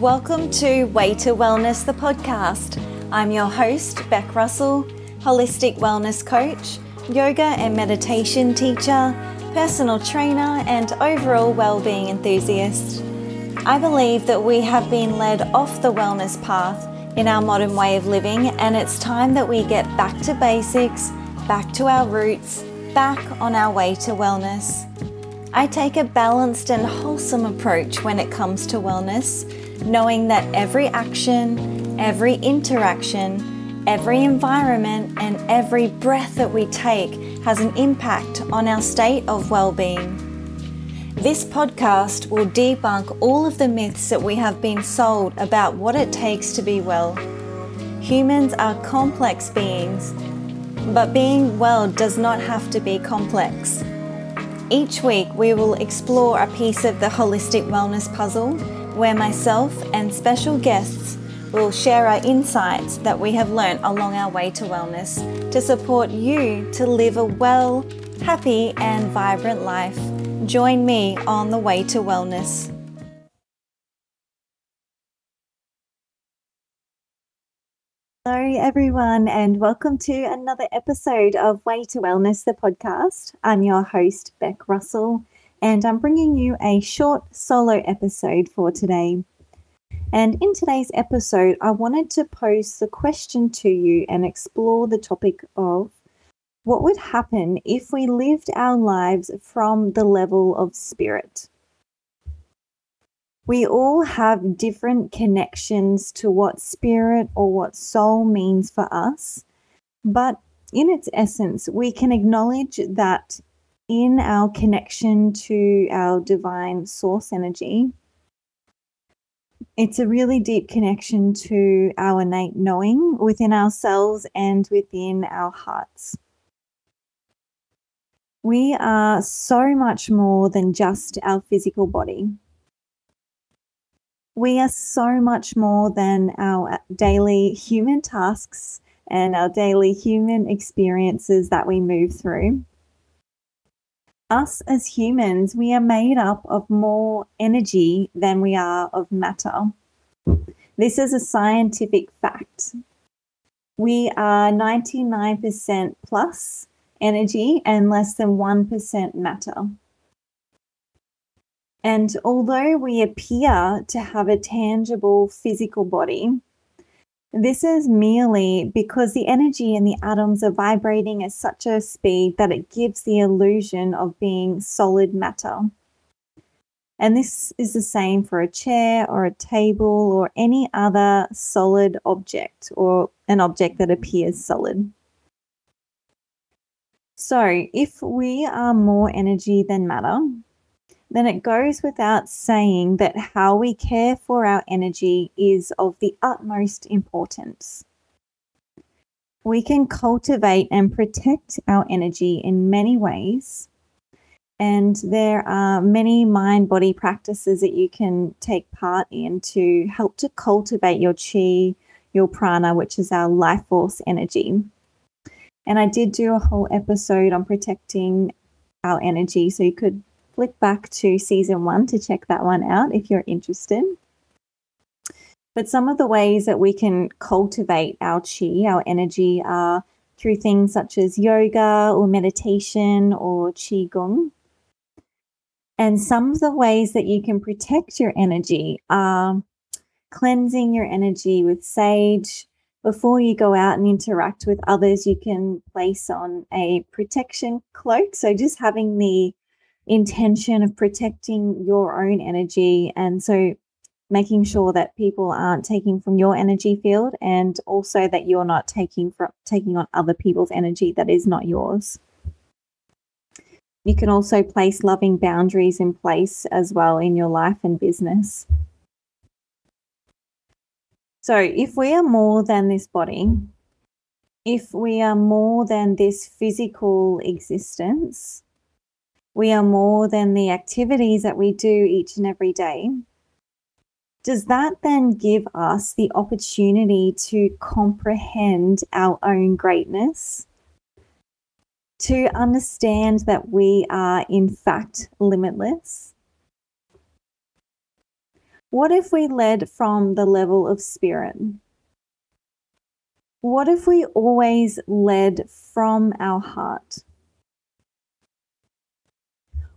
welcome to Way to Wellness, the podcast. I'm your host, Beck Russell, holistic wellness coach, yoga and meditation teacher, personal trainer, and overall well-being enthusiast. I believe that we have been led off the wellness path in our modern way of living, and it's time that we get back to basics, back to our roots, back on our way to wellness. I take a balanced and wholesome approach when it comes to wellness, knowing that every action, every interaction, every environment, and every breath that we take has an impact on our state of well being. This podcast will debunk all of the myths that we have been sold about what it takes to be well. Humans are complex beings, but being well does not have to be complex. Each week, we will explore a piece of the holistic wellness puzzle where myself and special guests will share our insights that we have learnt along our way to wellness to support you to live a well, happy, and vibrant life. Join me on the way to wellness. Hello, everyone, and welcome to another episode of Way to Wellness, the podcast. I'm your host, Beck Russell, and I'm bringing you a short solo episode for today. And in today's episode, I wanted to pose the question to you and explore the topic of what would happen if we lived our lives from the level of spirit. We all have different connections to what spirit or what soul means for us, but in its essence, we can acknowledge that in our connection to our divine source energy, it's a really deep connection to our innate knowing within ourselves and within our hearts. We are so much more than just our physical body we are so much more than our daily human tasks and our daily human experiences that we move through. Us as humans, we are made up of more energy than we are of matter. This is a scientific fact. We are 99% plus energy and less than 1% matter. And although we appear to have a tangible physical body, this is merely because the energy in the atoms are vibrating at such a speed that it gives the illusion of being solid matter. And this is the same for a chair or a table or any other solid object or an object that appears solid. So, if we are more energy than matter, then it goes without saying that how we care for our energy is of the utmost importance. We can cultivate and protect our energy in many ways. And there are many mind body practices that you can take part in to help to cultivate your chi, your prana, which is our life force energy. And I did do a whole episode on protecting our energy. So you could back to season one to check that one out if you're interested. But some of the ways that we can cultivate our chi, our energy, are through things such as yoga or meditation or qigong. And some of the ways that you can protect your energy are cleansing your energy with sage. Before you go out and interact with others, you can place on a protection cloak. So just having the intention of protecting your own energy. And so making sure that people aren't taking from your energy field and also that you're not taking from taking on other people's energy that is not yours. You can also place loving boundaries in place as well in your life and business. So, if we are more than this body, if we are more than this physical existence, we are more than the activities that we do each and every day, does that then give us the opportunity to comprehend our own greatness? To understand that we are, in fact, limitless? What if we led from the level of spirit? What if we always led from our heart?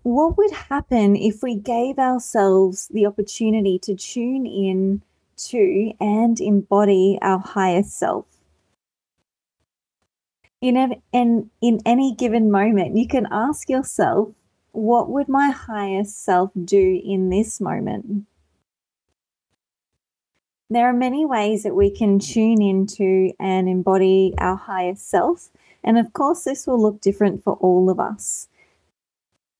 What would happen if we gave ourselves the opportunity to tune in to and embody our highest self? In, an, in, in any given moment, you can ask yourself, what would my highest self do in this moment? There are many ways that we can tune into and embody our highest self. And of course, this will look different for all of us.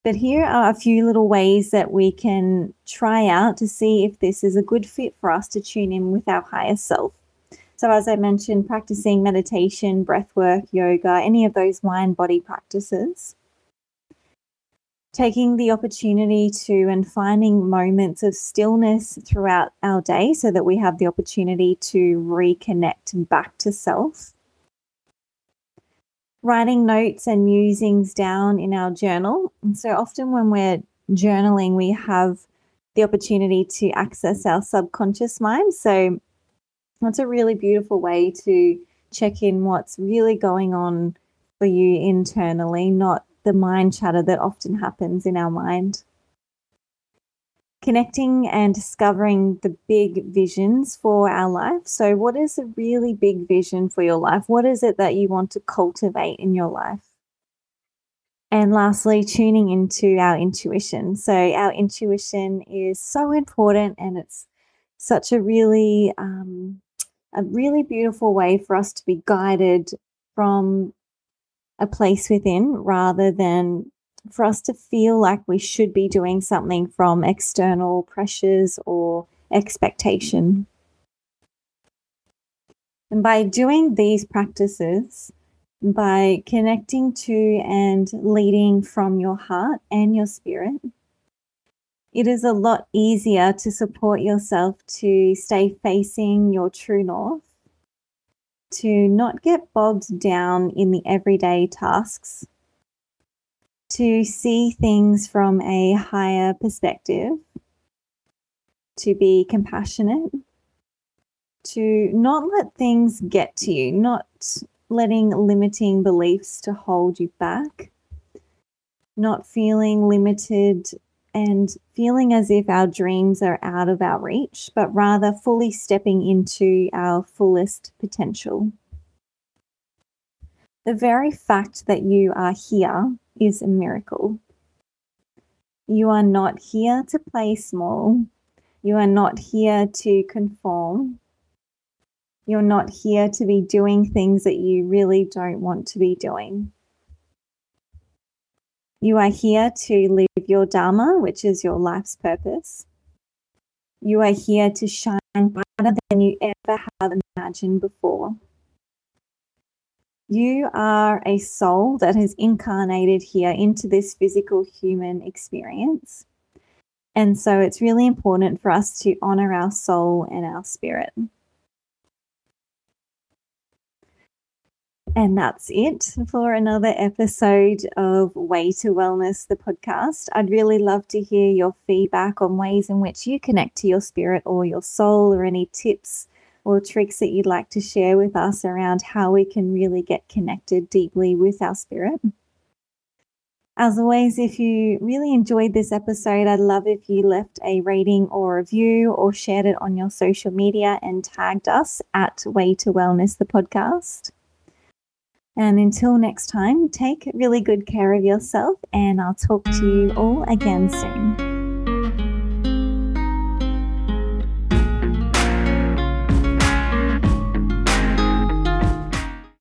But here are a few little ways that we can try out to see if this is a good fit for us to tune in with our higher self. So, as I mentioned, practicing meditation, breath work, yoga, any of those mind body practices taking the opportunity to and finding moments of stillness throughout our day so that we have the opportunity to reconnect back to self. Writing notes and musings down in our journal. And so often when we're journaling, we have the opportunity to access our subconscious mind. So that's a really beautiful way to check in what's really going on for you internally, not the mind chatter that often happens in our mind. Connecting and discovering the big visions for our life. So, what is a really big vision for your life? What is it that you want to cultivate in your life? And lastly, tuning into our intuition. So, our intuition is so important and it's such a really, um, a really beautiful way for us to be guided from a place within rather than for us to feel like we should be doing something from external pressures or expectation. And by doing these practices, by connecting to and leading from your heart and your spirit, it is a lot easier to support yourself to stay facing your true north to not get bogged down in the everyday tasks, to see things from a higher perspective, to be compassionate, to not let things get to you, not letting limiting beliefs to hold you back, not feeling limited and feeling as if our dreams are out of our reach, but rather fully stepping into our fullest potential. The very fact that you are here is a miracle. You are not here to play small. You are not here to conform. You're not here to be doing things that you really don't want to be doing. You are here to live your Dharma, which is your life's purpose. You are here to shine brighter than you ever have imagined before. You are a soul that has incarnated here into this physical human experience. And so it's really important for us to honor our soul and our spirit. And that's it for another episode of Way to Wellness, the podcast. I'd really love to hear your feedback on ways in which you connect to your spirit or your soul, or any tips or tricks that you'd like to share with us around how we can really get connected deeply with our spirit. As always, if you really enjoyed this episode, I'd love if you left a rating or review or shared it on your social media and tagged us at Way to Wellness, the podcast. And until next time, take really good care of yourself, and I'll talk to you all again soon.